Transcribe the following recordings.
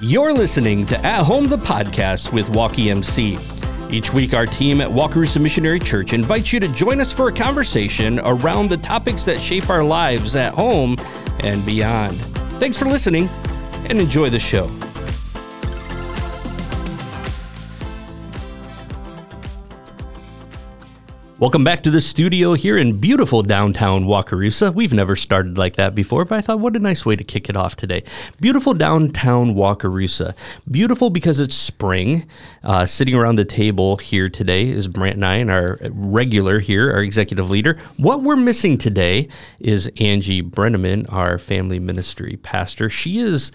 You're listening to At Home the podcast with Walkie MC. Each week, our team at Wakarusa Missionary Church invites you to join us for a conversation around the topics that shape our lives at home and beyond. Thanks for listening and enjoy the show. Welcome back to the studio here in beautiful downtown Wakarusa. We've never started like that before, but I thought what a nice way to kick it off today. Beautiful downtown Wakarusa. Beautiful because it's spring. Uh, sitting around the table here today is Brant and I, and our regular here, our executive leader. What we're missing today is Angie Brenneman, our family ministry pastor. She is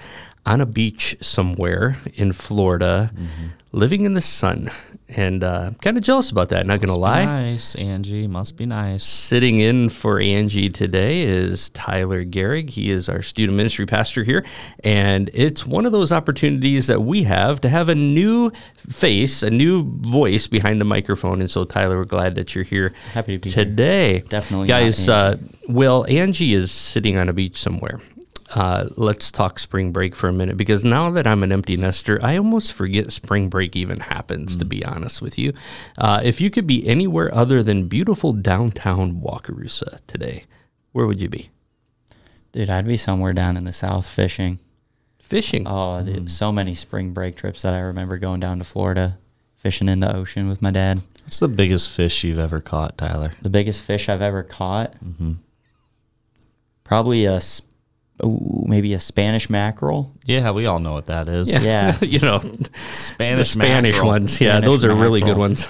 on a beach somewhere in Florida, mm-hmm. Living in the sun and uh, kind of jealous about that. Not going to lie. Nice, Angie. Must be nice. Sitting in for Angie today is Tyler Gehrig. He is our student ministry pastor here, and it's one of those opportunities that we have to have a new face, a new voice behind the microphone. And so, Tyler, we're glad that you're here. Happy to be today. Here. Definitely, guys. Uh, well, Angie is sitting on a beach somewhere, uh, let's talk spring break for a minute because now that I'm an empty nester, I almost forget spring break even happens, mm. to be honest with you. Uh, if you could be anywhere other than beautiful downtown Wakarusa today, where would you be? Dude, I'd be somewhere down in the south fishing. Fishing? Oh, dude, mm. so many spring break trips that I remember going down to Florida, fishing in the ocean with my dad. What's the biggest fish you've ever caught, Tyler? The biggest fish I've ever caught? Mm-hmm. Probably a Ooh, maybe a Spanish mackerel. Yeah, we all know what that is. Yeah, yeah. you know, Spanish the Spanish mackerel. ones. Yeah, Spanish those are mackerel. really good ones.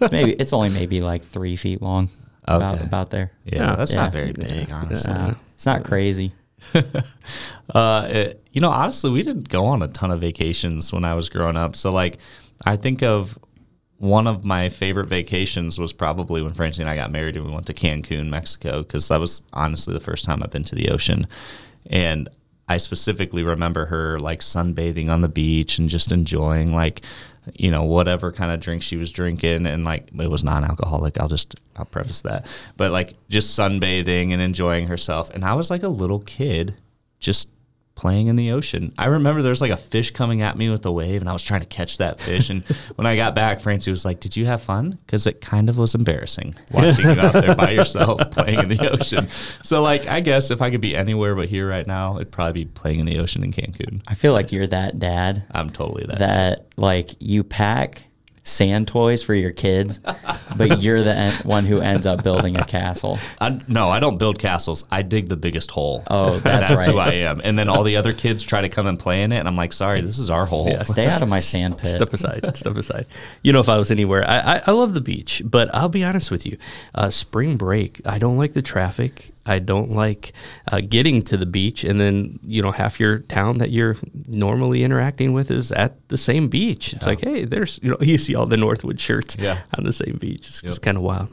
it's maybe it's only maybe like three feet long. Okay. About, about there. Yeah, that's yeah. not very big, honestly. Uh, it's not crazy. uh, it, you know, honestly, we didn't go on a ton of vacations when I was growing up. So, like, I think of one of my favorite vacations was probably when Francie and I got married and we went to Cancun, Mexico, because that was honestly the first time I've been to the ocean. And I specifically remember her like sunbathing on the beach and just enjoying like, you know, whatever kind of drink she was drinking. And like, it was non alcoholic. I'll just, I'll preface that. But like, just sunbathing and enjoying herself. And I was like a little kid just playing in the ocean. I remember there's like a fish coming at me with a wave, and I was trying to catch that fish. And when I got back, Francie was like, "Did you have fun?" Because it kind of was embarrassing watching you out there by yourself playing in the ocean. So, like, I guess if I could be anywhere but here right now, it'd probably be playing in the ocean in Cancun. I feel like you're that dad. I'm totally that. That dad. like you pack sand toys for your kids, but you're the en- one who ends up building a castle. I, no, I don't build castles. I dig the biggest hole. Oh, that's, that's right. who I am. And then all the other kids try to come and play in it, and I'm like, sorry, this is our hole. Yeah, stay out of my sand pit. Step aside. Step aside. You know, if I was anywhere, I, I, I love the beach, but I'll be honest with you, uh, spring break, I don't like the traffic. I don't like uh, getting to the beach, and then you know half your town that you're normally interacting with is at the same beach. It's yeah. like, hey, there's you know you see all the Northwood shirts yeah. on the same beach. It's, yep. it's kind of wild.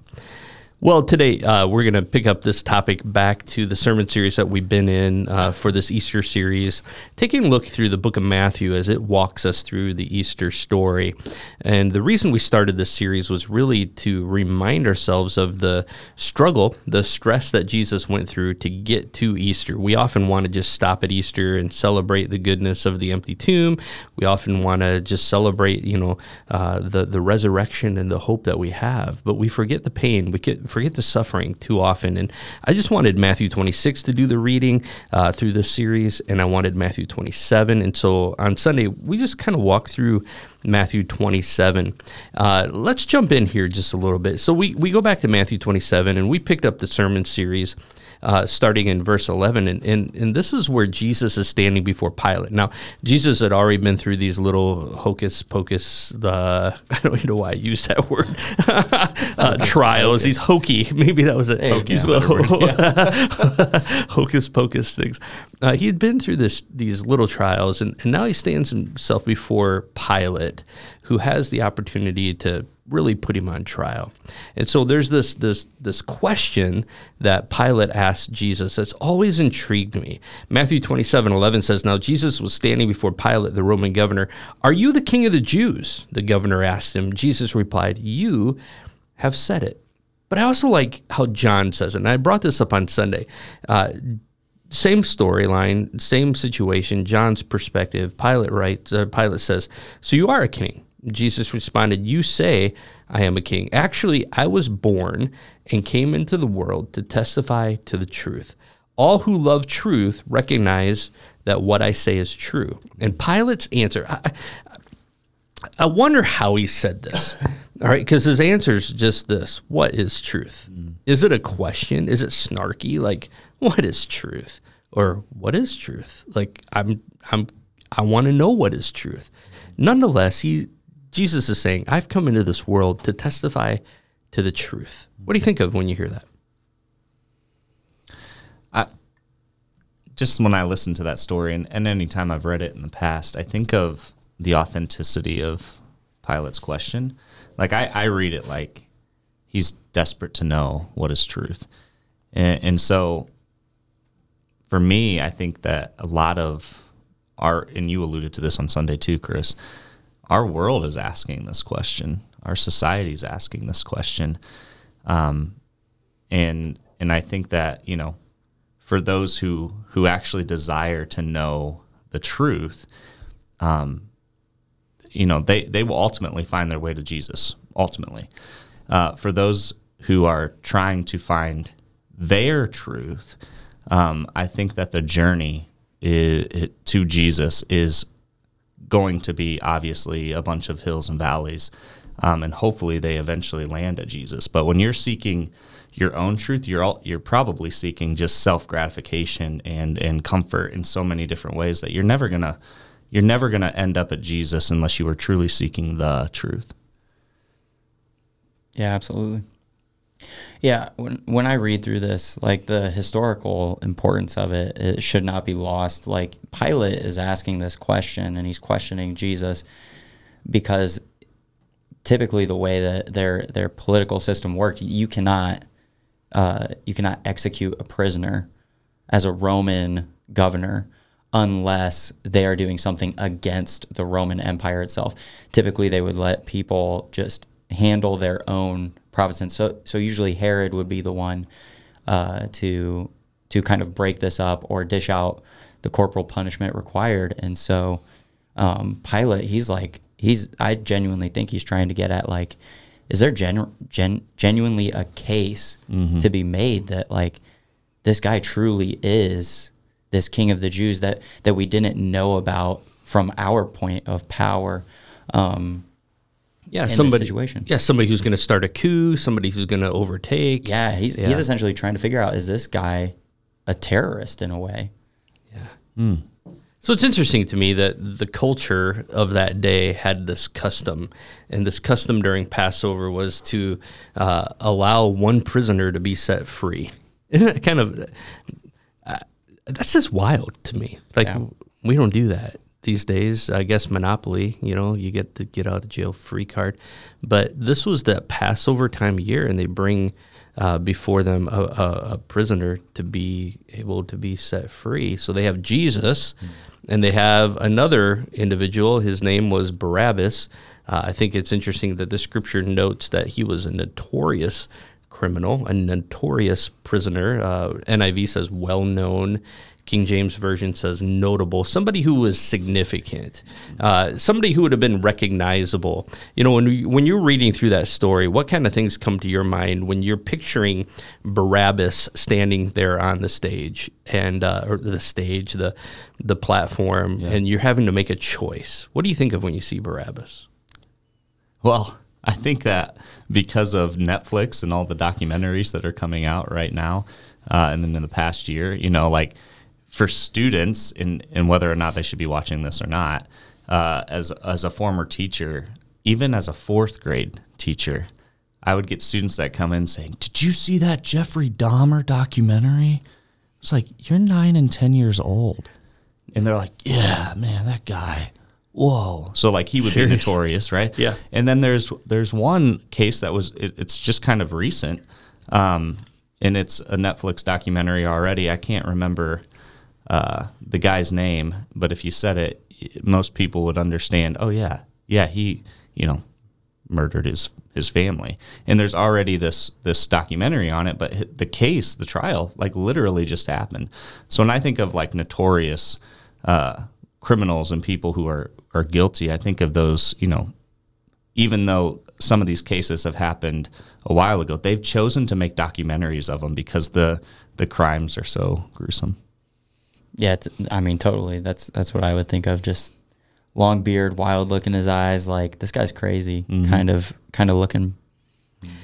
Well, today uh, we're going to pick up this topic back to the sermon series that we've been in uh, for this Easter series, taking a look through the book of Matthew as it walks us through the Easter story. And the reason we started this series was really to remind ourselves of the struggle, the stress that Jesus went through to get to Easter. We often want to just stop at Easter and celebrate the goodness of the empty tomb. We often want to just celebrate, you know, uh, the the resurrection and the hope that we have, but we forget the pain. We get forget the suffering too often. And I just wanted Matthew 26 to do the reading uh, through this series, and I wanted Matthew 27. And so on Sunday, we just kind of walk through Matthew 27. Uh, let's jump in here just a little bit. So we, we go back to Matthew 27, and we picked up the sermon series uh, starting in verse 11. And, and, and this is where Jesus is standing before Pilate. Now, Jesus had already been through these little hocus pocus, uh, I don't even know why I used that word, uh, trials, these hokey, maybe that was it, these little hocus pocus things. Uh, he had been through this these little trials, and, and now he stands himself before Pilate, who has the opportunity to really put him on trial. And so there's this this this question that Pilate asked Jesus that's always intrigued me. Matthew 27, 11 says, Now Jesus was standing before Pilate, the Roman governor. Are you the king of the Jews? The governor asked him. Jesus replied, You have said it. But I also like how John says it. And I brought this up on Sunday. Uh, same storyline, same situation, John's perspective. Pilate writes, uh, Pilate says, So you are a king. Jesus responded, You say I am a king. Actually, I was born and came into the world to testify to the truth. All who love truth recognize that what I say is true. And Pilate's answer, I, I wonder how he said this. All right, because his answer is just this What is truth? Mm. Is it a question? Is it snarky? Like, what is truth? Or what is truth? Like, I'm, I'm, I want to know what is truth. Nonetheless, he, Jesus is saying, I've come into this world to testify to the truth. What do you think of when you hear that? just when I listen to that story, and, and anytime I've read it in the past, I think of the authenticity of Pilate's question. Like I, I read it like he's desperate to know what is truth, and, and so for me, I think that a lot of our and you alluded to this on Sunday too, Chris. Our world is asking this question. Our society is asking this question, um, and and I think that you know for those who who actually desire to know the truth, um, you know, they they will ultimately find their way to Jesus. Ultimately, uh, for those who are trying to find their truth, um, I think that the journey is, it, to Jesus is going to be obviously a bunch of hills and valleys, um, and hopefully they eventually land at Jesus. But when you're seeking your own truth, you're all, you're probably seeking just self gratification and and comfort in so many different ways that you're never gonna you're never gonna end up at Jesus unless you are truly seeking the truth. Yeah, absolutely. Yeah, when when I read through this, like the historical importance of it, it should not be lost. Like Pilate is asking this question and he's questioning Jesus because typically the way that their their political system worked, you cannot uh, you cannot execute a prisoner as a Roman governor unless they are doing something against the Roman Empire itself. Typically, they would let people just handle their own provinces. So, so usually Herod would be the one uh, to to kind of break this up or dish out the corporal punishment required. And so um, Pilate, he's like, he's I genuinely think he's trying to get at like is there gen, gen, genuinely a case mm-hmm. to be made that like this guy truly is this king of the Jews that that we didn't know about from our point of power um, yeah, somebody situation. Yeah, somebody who's going to start a coup, somebody who's going to overtake. Yeah, he's yeah. he's essentially trying to figure out is this guy a terrorist in a way? Yeah. Mm. So it's interesting to me that the culture of that day had this custom, and this custom during Passover was to uh, allow one prisoner to be set free. Isn't that kind of uh, that's just wild to me? Like yeah. we don't do that these days. I guess Monopoly, you know, you get the get out of jail free card, but this was that Passover time of year, and they bring uh, before them a, a, a, prisoner to be able to be set free. So they have Jesus. Mm-hmm and they have another individual. His name was Barabbas. Uh, I think it's interesting that the scripture notes that he was a notorious criminal, a notorious prisoner. Uh, NIV says well known. King James Version says notable, somebody who was significant, uh, somebody who would have been recognizable. You know, when, we, when you're reading through that story, what kind of things come to your mind when you're picturing Barabbas standing there on the stage and uh, or the stage, the the platform, yeah. and you're having to make a choice? What do you think of when you see Barabbas? Well, I think that because of Netflix and all the documentaries that are coming out right now, uh, and then in the past year, you know, like for students, in, and whether or not they should be watching this or not, uh, as as a former teacher, even as a fourth grade teacher, I would get students that come in saying, "Did you see that Jeffrey Dahmer documentary?" It's like you're nine and ten years old, and they're like, "Yeah, man, that guy." Whoa! So like he would Serious? be notorious, right? Yeah. And then there's there's one case that was it, it's just kind of recent, um, and it's a Netflix documentary already. I can't remember uh, the guy's name, but if you said it, most people would understand. Oh yeah, yeah, he, you know, murdered his his family. And there's already this this documentary on it, but the case, the trial, like literally just happened. So when I think of like notorious uh, criminals and people who are are guilty, I think of those, you know, even though some of these cases have happened a while ago, they've chosen to make documentaries of them because the the crimes are so gruesome. Yeah, it's, I mean, totally. That's that's what I would think of. Just long beard, wild look in his eyes. Like this guy's crazy, mm-hmm. kind of, kind of looking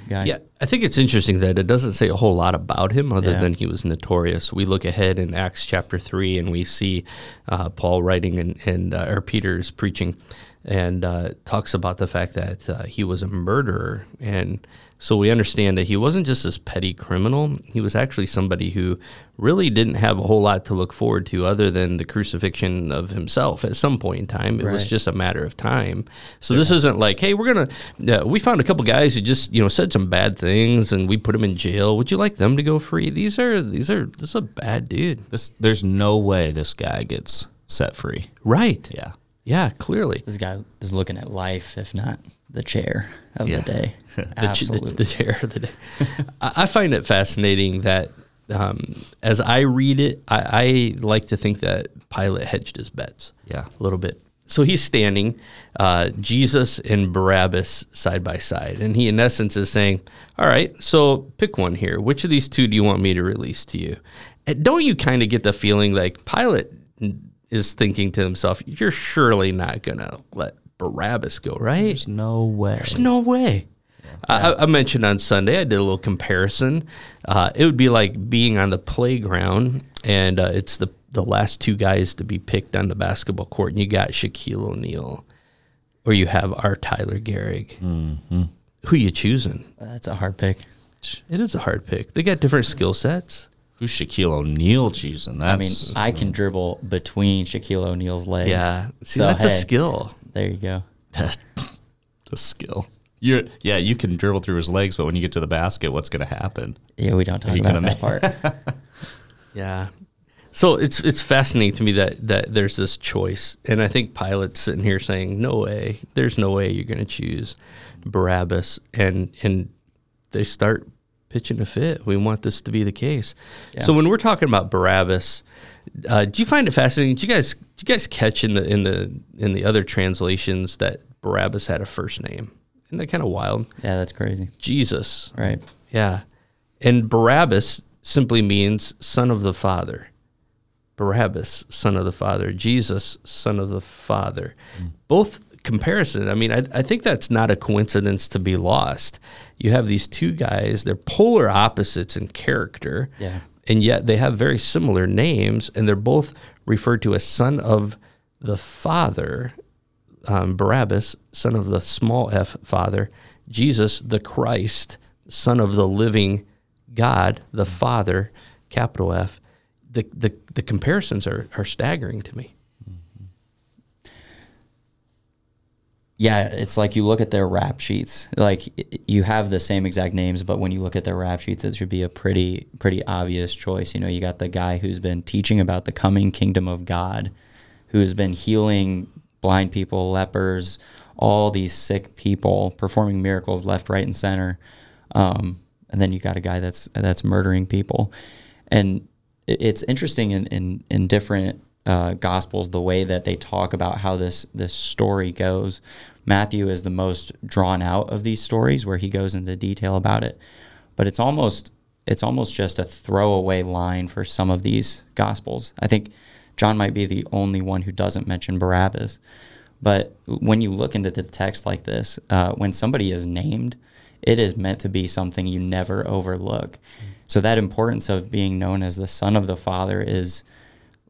guy. Yeah, I think it's interesting that it doesn't say a whole lot about him other Yeah. than he was notorious. We look ahead in Acts chapter three and we see uh, Paul writing and, and uh, or Peter's preaching and uh, talks about the fact that uh, he was a murderer. And so we understand that he wasn't just this petty criminal, he was actually somebody who really didn't have a whole lot to look forward to other than the crucifixion of himself at some point in time. It was just a matter of time. So this isn't like, hey, we're gonna. Uh, we found a couple guys who just you know said some bad things, and we put them in jail. Would you like them to go free? These are these are this is a bad dude, This there's no way this guy gets set free. right? Yeah. yeah, clearly. This guy is looking at life, if not the chair of Yeah. the day. the, Absolutely. the, the chair of the day. I, I find it fascinating that um, as I read it, I, I like to think that Pilate hedged his bets. Yeah. a little bit. So he's standing, uh, Jesus and Barabbas side by side, and he in essence is saying, "All right, so pick one here. Which of these two do you want me to release to you?" And don't you kind of get the feeling like Pilate is thinking to himself, "You're surely not gonna let Barabbas go, right?" There's no way. There's no way. I, I- I mentioned on Sunday, I did a little comparison. Uh, it would be like being on the playground, and uh, it's the, the last two guys to be picked on the basketball court, and you got Shaquille O'Neal, or you have our Tyler Garrick. Mm-hmm. Who you choosing? That's a hard pick. It is a hard pick. They got different skill sets. Who's Shaquille O'Neal choosing? I mean, I can dribble between Shaquille O'Neal's legs. Yeah, see, So, that's a skill. There you go. that's the skill. You're yeah, you can dribble through his legs, but when you get to the basket, what's going to happen? Yeah, we don't talk about gonna that part. Yeah. So it's it's fascinating to me that that there's this choice, and I think Pilate's sitting here saying, "No way, there's no way you're going to choose Barabbas," and and they start pitching a fit. We want this to be the case. So when we're talking about Barabbas, uh, do you find it fascinating? Do you guys do you guys catch in the in the in the other translations that Barabbas had a first name? Isn't that kind of wild? yeah, that's crazy. Jesus. Right. Yeah. And Barabbas simply means son of the Father. Barabbas, son of the Father. Jesus, son of the Father. Both comparison. I mean, I, I think that's not a coincidence to be lost. You have these two guys, they're polar opposites in character. Yeah. And yet they have very similar names, and they're both referred to as son of the Father um, Barabbas, son of the small f Father, Jesus, the Christ, son of the living God, the Father, capital F. The, the, the comparisons are, are staggering to me. Yeah, it's like you look at their rap sheets. Like you have the same exact names, but when you look at their rap sheets, it should be a pretty pretty obvious choice. You know, you got the guy who's been teaching about the coming kingdom of God, who has been healing blind people, lepers, all these sick people, performing miracles left, right, and center. Um, and then you got a guy that's that's murdering people, and it's interesting in in, in different uh, gospels the way that they talk about how this this story goes. Matthew is the most drawn out of these stories, where he goes into detail about it, but it's almost it's almost just a throwaway line for some of these gospels. I think John might be the only one who doesn't mention Barabbas. But when you look into the text like this, uh, when somebody is named, it is meant to be something you never overlook. So that importance of being known as the Son of the Father is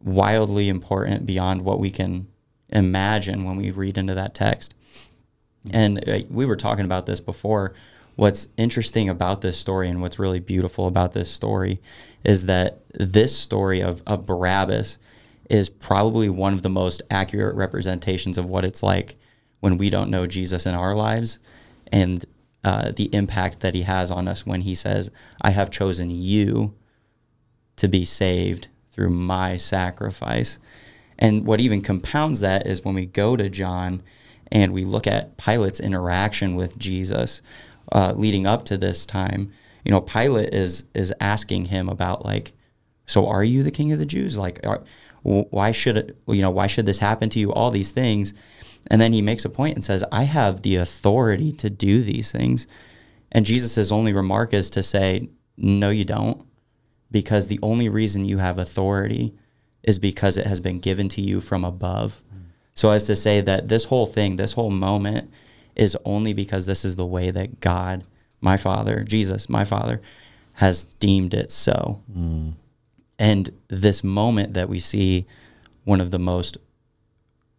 wildly important beyond what we can imagine when we read into that text. And uh, we were talking about this before. What's interesting about this story and what's really beautiful about this story is that this story of, of Barabbas is probably one of the most accurate representations of what it's like when we don't know Jesus in our lives and uh, the impact that he has on us when he says, I have chosen you to be saved through my sacrifice. And what even compounds that is when we go to John and we look at Pilate's interaction with Jesus uh, leading up to this time, you know, Pilate is is asking him about like, so are you the king of the Jews? Like, are, why should it, you know, why should this happen to you? All these things, and then he makes a point and says, I have the authority to do these things, and Jesus' only remark is to say, no, you don't, because the only reason you have authority is because it has been given to you from above. Mm. So, as to say that this whole thing, this whole moment, is only because this is the way that God, my Father, Jesus, my Father, has deemed it so. Mm. And this moment that we see, one of the most,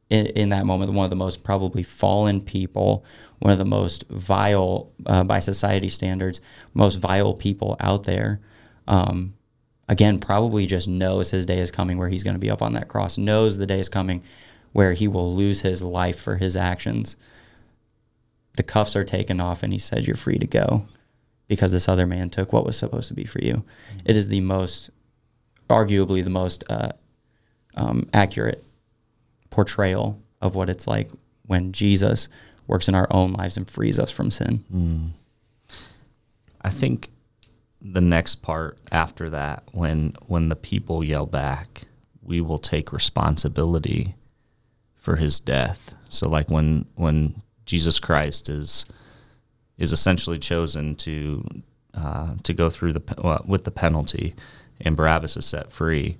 in, in that moment, one of the most probably fallen people, one of the most vile, uh, by society standards, most vile people out there. Um, again, probably just knows his day is coming where he's going to be up on that cross, knows the day is coming where he will lose his life for his actions. The cuffs are taken off, and he says, You're free to go because this other man took what was supposed to be for you. It is the most, arguably, the most uh, um, accurate portrayal of what it's like when Jesus works in our own lives and frees us from sin. I think the next part after that, when when the people yell back, we will take responsibility for his death. So like when when Jesus Christ is is essentially chosen to uh, to go through the with the penalty, and Barabbas is set free.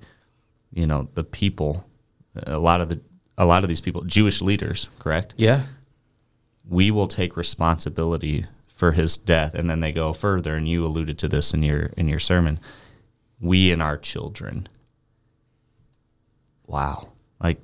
You know the people, a lot of the a lot of these people, Jewish leaders, correct? Yeah. we will take responsibility for his death and then they go further and you alluded to this in your in your sermon we and our children wow like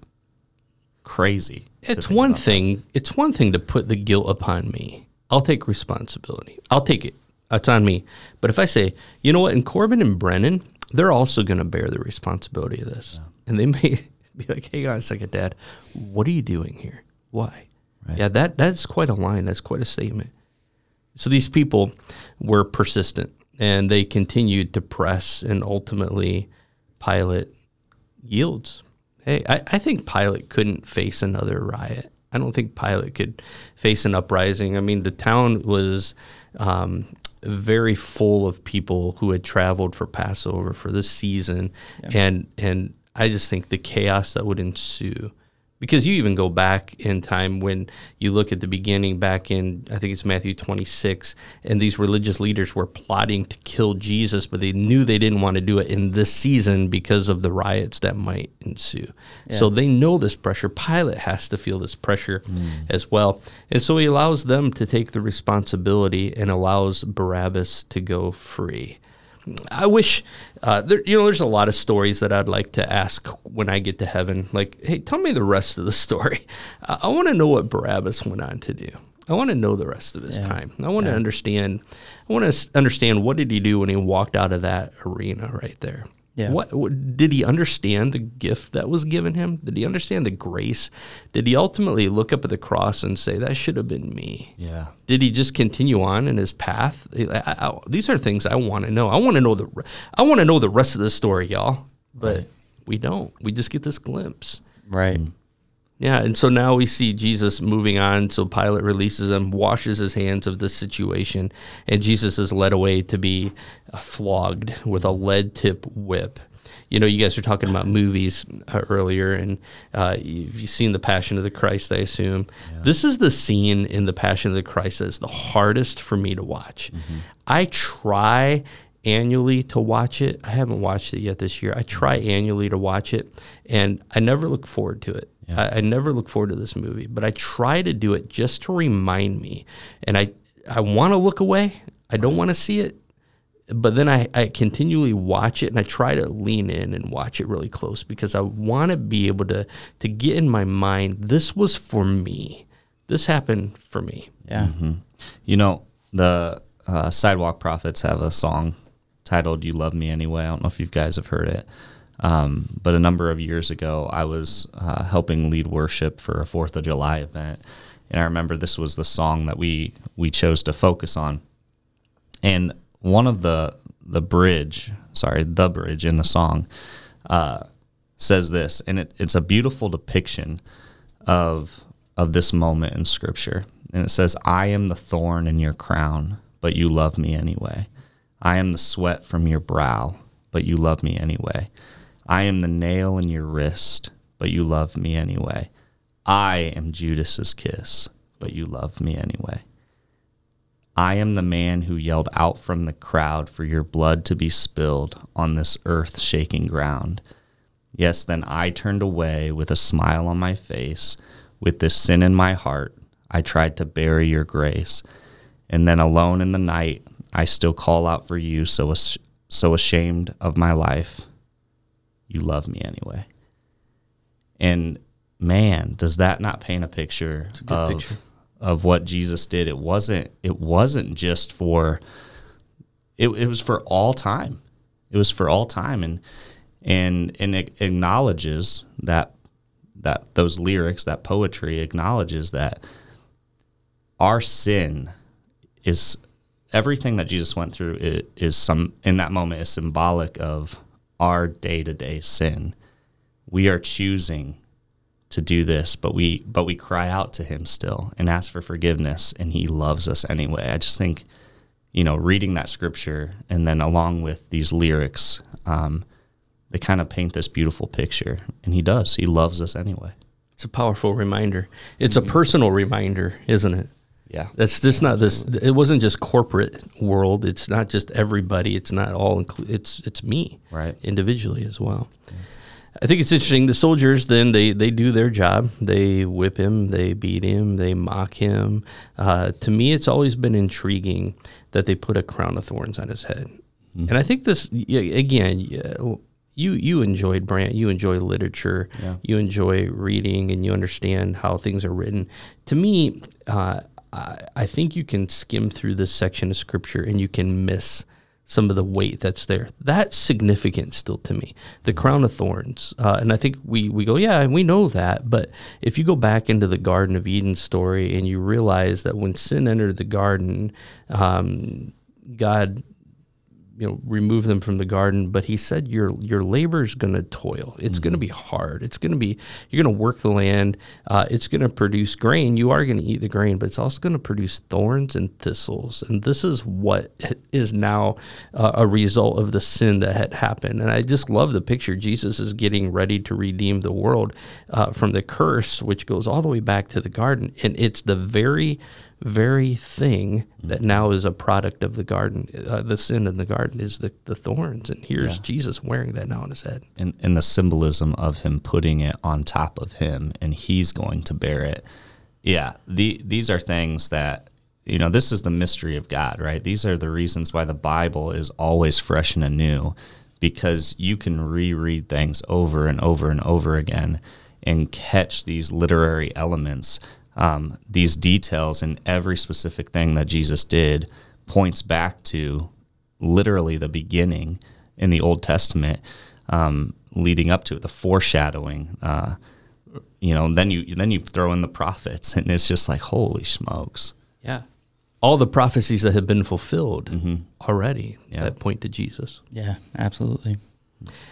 crazy It's one about that. thing. It's one thing to put the guilt upon me. I'll take responsibility. I'll take it. It's on me. But if I say, you know what, in Corbin and Brennan, they're also going to bear the responsibility of this, and they may be like, "Hey, on a second, Dad, what are you doing here? Why?" Yeah, that that's quite a line. That's quite a statement. So these people were persistent, and they continued to press, and ultimately, Pilate yields. Hey, I, I think Pilate couldn't face another riot. I don't think Pilate could face an uprising. I mean, the town was um, very full of people who had traveled for Passover for this season, and and I just think the chaos that would ensue. Because you even go back in time when you look at the beginning, back in, I think it's Matthew 26, and these religious leaders were plotting to kill Jesus, but they knew they didn't want to do it in this season because of the riots that might ensue. So they know this pressure. Pilate has to feel this pressure hmm. as well. And so he allows them to take the responsibility and allows Barabbas to go free. I wish, uh, there, you know, there's a lot of stories that I'd like to ask when I get to heaven. Like, hey, tell me the rest of the story. I, I want to know what Barabbas went on to do. I want to know the rest of his time. I want to understand. I want to understand what did he do when he walked out of that arena right there. Yeah. What, what did he understand the gift that was given him? Did he understand the grace? Did he ultimately look up at the cross and say that should have been me? yeah Did he just continue on in his path? I- I- I- these are things I want to know. I want to know the I want to know the rest of the story, y'all. But we don't. We just get this glimpse. Right. Mm. Yeah, and so now we see Jesus moving on. So Pilate releases him, washes his hands of this situation, and Jesus is led away to be uh, flogged with a lead tip whip. You know, you guys were talking about movies uh, earlier, and uh, you've you've seen The Passion of the Christ, I assume. This is the scene in The Passion of the Christ that is the hardest for me to watch. I try annually to watch it. I haven't watched it yet this year. I try annually to watch it, and I never look forward to it. I, I never look forward to this movie, but I try to do it just to remind me. And I, I want to look away. I don't want to see it, but then I, I continually watch it and I try to lean in and watch it really close because I want to be able to to get in my mind this was for me. This happened for me. Yeah. you know the uh, sidewalk prophets have a song titled you love me anyway i don't know if you guys have heard it um, but a number of years ago i was uh, helping lead worship for a fourth of july event and i remember this was the song that we we chose to focus on and one of the the bridge sorry the bridge in the song uh, says this and it, it's a beautiful depiction of of this moment in Scripture, and it says, "I am the thorn in your crown, but you love me anyway. I am the sweat from your brow, but you love me anyway. I am the nail in your wrist, but you love me anyway. I am Judas's kiss, but you love me anyway." I am the man who yelled out from the crowd for your blood to be spilled on this earth shaking ground. Yes, then I turned away with a smile on my face, with this sin in my heart. I tried to bury your grace. And then alone in the night, I still call out for you, so, so ashamed of my life. You love me anyway. And man, does that not paint a picture good of picture. of what Jesus did? It wasn't it wasn't just for it, it was for all time. It was for all time and and and it acknowledges that that those lyrics, that poetry acknowledges that our sin is everything that Jesus went through i- is some in that moment is symbolic of our day-to-day sin. We are choosing to do this, but we but we cry out to him still and ask for forgiveness and he loves us anyway. I just think you know, reading that scripture and then along with these lyrics, um, they kind of paint this beautiful picture. And he does. He loves us anyway. It's a powerful reminder. It's a personal reminder, isn't it? Yeah. That's just not this. It wasn't just corporate world. It's not just everybody. It's not all. Inclu- it's it's me, Right. individually as well. I think it's interesting. The soldiers then they they do their job. They whip him. They beat him. They mock him. Uh, to me, it's always been intriguing that they put a crown of thorns on his head. And I think this again. You you enjoyed Brant. You enjoy literature. Yeah. You enjoy reading, and you understand how things are written. To me, uh, I, think you can skim through this section of scripture and you can miss some of the weight that's there. That's significant still to me. The crown of thorns, uh, and I think we we go, yeah, and we know that. But if you go back into the Garden of Eden story and you realize that when sin entered the garden, um, God you know remove them from the garden but he said your your labor is going to toil. It's going to be hard. It's going to be you're going to work the land. Uh, it's going to produce grain. You are going to eat the grain but it's also going to produce thorns and thistles. And this is what is now uh, a result of the sin that had happened. And i just love the picture. Jesus is getting ready to redeem the world uh, from the curse which goes all the way back to the garden. And it's the very very thing that now is a product of the garden. Uh, the sin in the garden is the, the thorns. And here's Jesus wearing that now on his head. And, and the symbolism of him putting it on top of him and he's going to bear it. Yeah. The, these are things that, you know, this is the mystery of God, right? These are the reasons why the Bible is always fresh and anew because you can reread things over and over and over again and catch these literary elements um, these details in every specific thing that Jesus did points back to literally the beginning in the Old Testament, um, leading up to it, the foreshadowing. Uh, you know, then you then you throw in the prophets, and it's just like holy smokes. Yeah. All the prophecies that have been fulfilled already Yeah. that point to Jesus. Yeah, absolutely.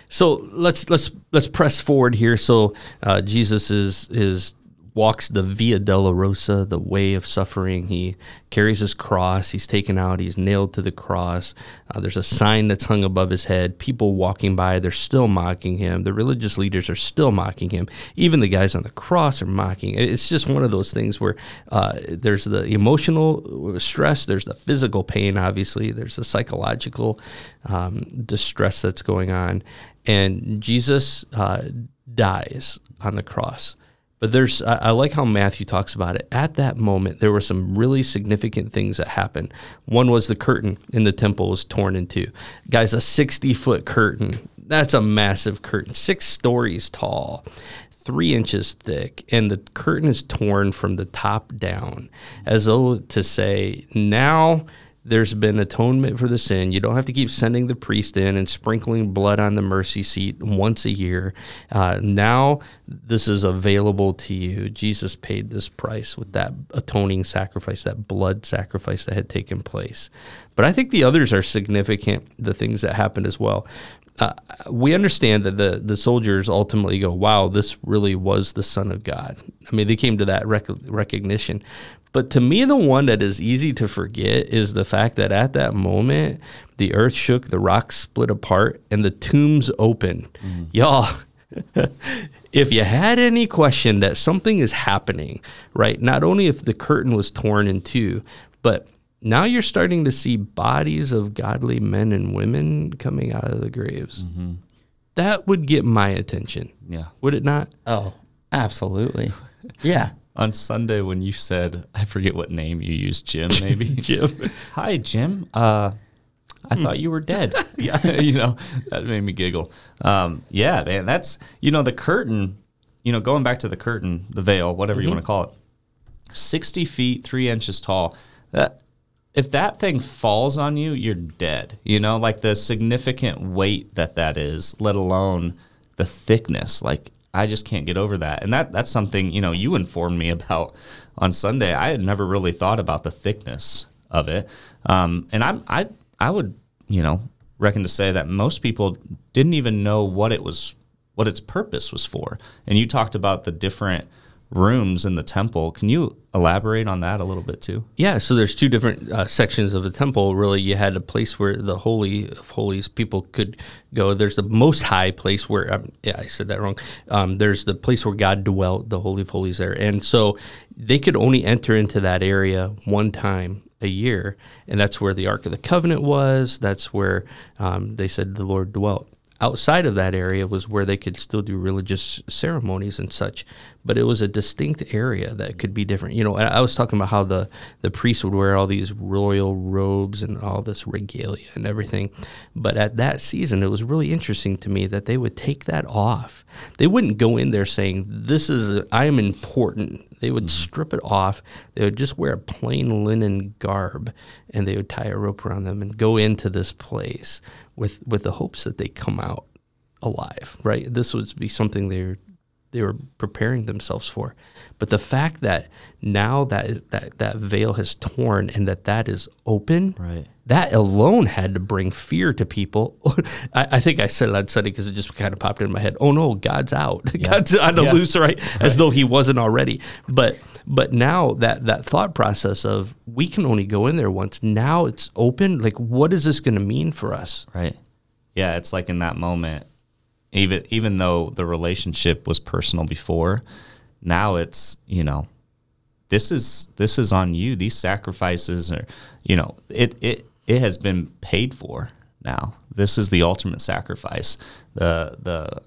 So let's let's let's press forward here. So uh, Jesus is is walks the Via Dolorosa, the way of suffering. He carries his cross. He's taken out. He's nailed to the cross. Uh, there's a sign that's hung above his head. People walking by, they're still mocking him. The religious leaders are still mocking him. Even the guys on the cross are mocking. It's just one of those things where uh, there's the emotional stress, there's the physical pain, obviously, there's the psychological um, distress that's going on. And Jesus uh, dies on the cross. But there's, I, I like how Matthew talks about it. At that moment, there were some really significant things that happened. One was the curtain in the temple was torn in two. Guys, a 60 foot curtain. That's a massive curtain, six stories tall, three inches thick, and the curtain is torn from the top down, as though to say, now there's been atonement for the sin. You don't have to keep sending the priest in and sprinkling blood on the mercy seat once a year. Uh, now this is available to you. Jesus paid this price with that atoning sacrifice, that blood sacrifice that had taken place. But I think the others are significant, the things that happened as well. uh, we understand that the the soldiers ultimately go, "Wow, this really was the Son of God." I mean, they came to that rec- recognition. But to me, the one that is easy to forget is the fact that at that moment, the earth shook, the rocks split apart, and the tombs opened. Mm-hmm. Y'all, if you had any question that something is happening, right? Not only if the curtain was torn in two, but now you're starting to see bodies of godly men and women coming out of the graves. Mm-hmm. That would get my attention. Yeah. Would it not? Oh, absolutely. yeah. On Sunday, when you said, I forget what name you used, Jim, maybe? Jim. Hi, Jim. Uh, I thought you were dead. yeah. you know, that made me giggle. Um, yeah, man. That's, you know, the curtain, you know, going back to the curtain, the veil, whatever mm-hmm. you want to call it, 60 feet, three inches tall. That, if that thing falls on you, you're dead. You know, like the significant weight that that is, let alone the thickness. Like I just can't get over that. And that that's something, you know, you informed me about on Sunday. I had never really thought about the thickness of it. Um, and I'm I I would, you know, reckon to say that most people didn't even know what it was what its purpose was for. And you talked about the different rooms in the temple. Can you elaborate on that a little bit too? Yeah, so there's two different uh, sections of the temple. Really, you had a place where the holy of holies people could go. There's the most high place where um, yeah, I said that wrong. Um, there's the place where God dwelt, the holy of holies there, and so they could only enter into that area one time a year, and that's where the Ark of the Covenant was. That's where um, they said the Lord dwelt outside of that area was where they could still do religious ceremonies and such but it was a distinct area that could be different. You know i was talking about how the the priests would wear all these royal robes and all this regalia and everything but at that season it was really interesting to me that they would take that off. They wouldn't go in there saying this is i am important they would mm-hmm. strip it off they would just wear a plain linen garb and they would tie a rope around them and go into this place with with the hopes that they come out alive, right? This would be something they were they were preparing themselves for. But the fact that now that that that veil has torn and that that is open, right? That alone had to bring fear to people. I, I, think I said it on Sunday because it just kind of popped in my head. Oh no, God's out. Yeah. God's on the yeah. loose, right? right? As though He wasn't already. But but now that that thought process of we can only go in there once. Now it's open. Like, what is this going to mean for us? Right. Yeah, it's like in that moment, even even though the relationship was personal before, now it's you know, this is this is on you. These sacrifices are, you know, it it it has been paid for now. This is the ultimate sacrifice. The the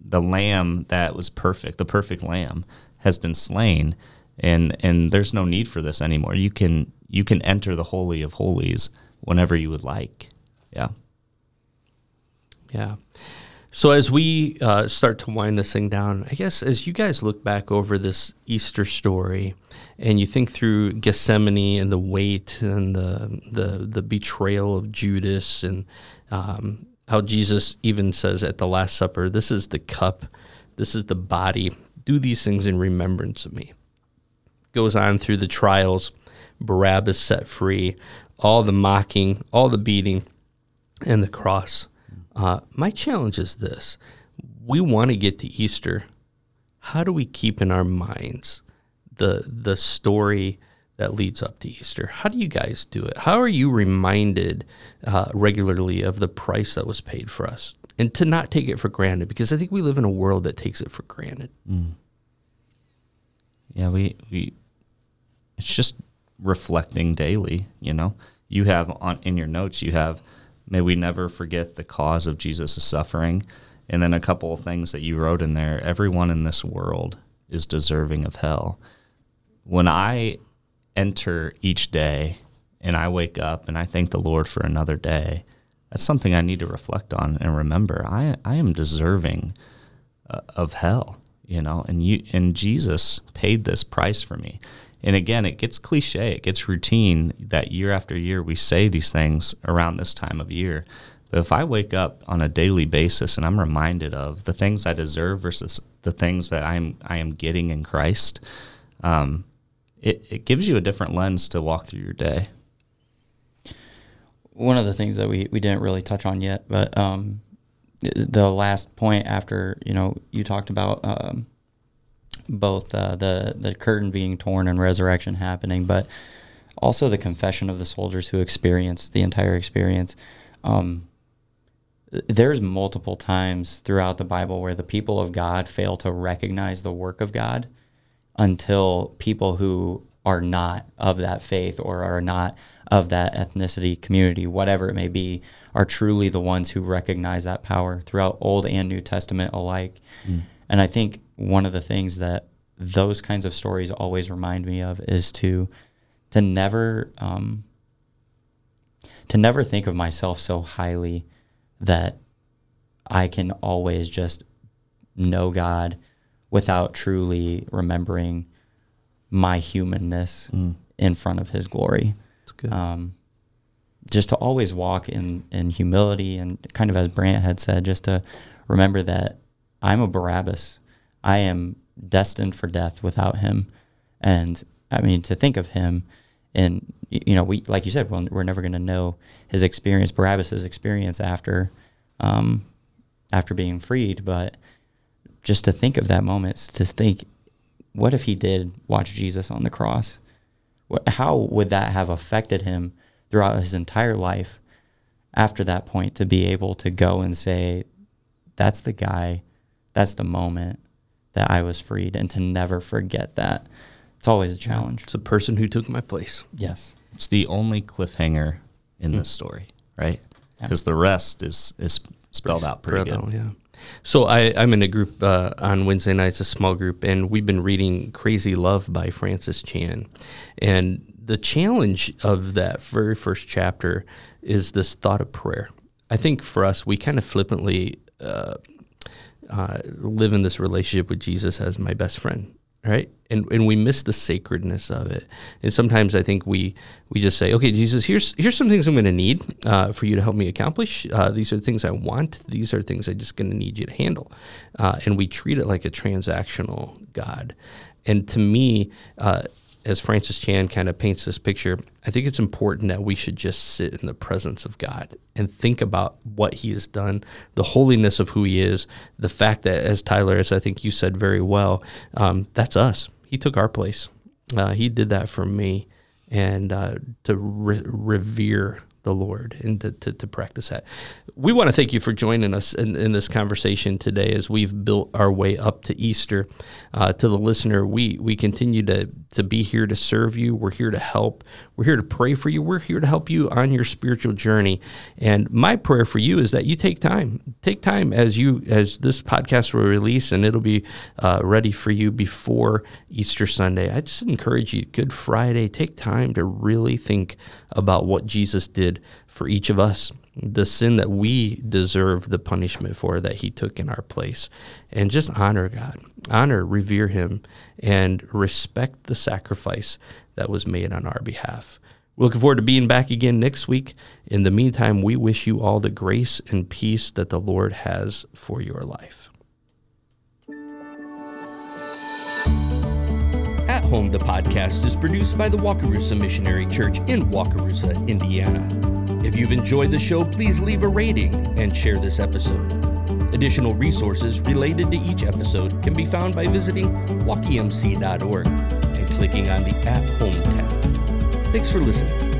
the lamb that was perfect, the perfect lamb has been slain and and there's no need for this anymore. You can you can enter the holy of holies whenever you would like. Yeah. Yeah. So as we uh, start to wind this thing down, I guess as you guys look back over this Easter story, and you think through Gethsemane and the weight and the the, the betrayal of Judas, and um, how Jesus even says at the Last Supper, "This is the cup, this is the body do these things in remembrance of me. Goes on through the trials. Barabbas set free, all the mocking, all the beating, and the cross. Uh, my challenge is this we want to get to Easter. How do we keep in our minds the, the story that leads up to Easter? How do you guys do it? How are you reminded uh, regularly of the price that was paid for us? and to not take it for granted because I think we live in a world that takes it for granted. Mm. Yeah, we we it's just reflecting daily, you know. You have on in your notes you have may we never forget the cause of Jesus' suffering and then a couple of things that you wrote in there everyone in this world is deserving of hell. When I enter each day and I wake up and I thank the Lord for another day, that's something I need to reflect on and remember. I I am deserving uh, of hell, you know, and you and Jesus paid this price for me. And again, it gets cliche, it gets routine that year after year we say these things around this time of year. But if I wake up on a daily basis and I'm reminded of the things I deserve versus the things that I'm I am getting in Christ, um, it, it gives you a different lens to walk through your day one of the things that we, we didn't really touch on yet, but um, the last point after you know you talked about um, both uh, the the curtain being torn and resurrection happening, but also the confession of the soldiers who experienced the entire experience. Um, there's multiple times throughout the Bible where the people of God fail to recognize the work of God until people who are not of that faith or are not of that ethnicity, community, whatever it may be, are truly the ones who recognize that power throughout Old and New Testament alike. Mm. And I think one of the things that those kinds of stories always remind me of is to to never um, to never think of myself so highly that I can always just know God without truly remembering my humanness mm. in front of His glory. That's good. Um, just to always walk in in humility and kind of as Brant had said, just to remember that I'm a Barabbas. I am destined for death without Him, and I mean to think of Him and you know we like you said we're never going to know his experience Barabbas's experience after um, after being freed but just to think of that moment to think what if he did watch Jesus on the cross what, how would that have affected him throughout his entire life after that point to be able to go and say that's the guy that's the moment that I was freed and to never forget that it's always a challenge. It's a person who took my place. Yes. It's the only cliffhanger in mm. this story, right? Because yeah. the rest is is spelled out pretty good. Out, yeah. So I, I'm in a group uh, on Wednesday nights, a small group, and we've been reading Crazy Love by Francis Chan. And the challenge of that very first chapter is this thought of prayer. I think for us, we kind of flippantly uh, uh, live in this relationship with Jesus as my best friend right? And and we miss the sacredness of it. And sometimes i think we we just say okay jesus here's here's some things i'm going to need uh, for you to help me accomplish. Uh, these are things i want. These are things i'm just going to need you to handle. Uh, and we treat it like a transactional god. And to me uh, as Francis Chan kind of paints this picture, I think it's important that we should just sit in the presence of God and think about what He has done, the holiness of who He is, the fact that, as Tyler, as I think you said very well, um, that's us. He took our place. Uh, he did that for me, and uh, to re- revere the Lord and to, to, to, practice that. We want to thank you for joining us in, in, this conversation today as we've built our way up to Easter. Uh, to the listener, we, we continue to, to be here to serve you. We're here to help. We're here to pray for you. We're here to help you on your spiritual journey. And my prayer for you is that you take time. Take time as you as this podcast will release and it'll be uh, ready for you before Easter Sunday. I just encourage you, Good Friday, take time to really think about what Jesus did for each of us, the sin that we deserve the punishment for that he took in our place, and just honor God, honor, revere him, and respect the sacrifice that was made on our behalf. We're looking forward to being back again next week. In the meantime, we wish you all the grace and peace that the Lord has for your life. Home, the podcast is produced by the Wakarusa Missionary Church in Wakarusa, Indiana. If you've enjoyed the show, please leave a rating and share this episode. Additional resources related to each episode can be found by visiting wakimc.org and clicking on the At Home tab. Thanks for listening.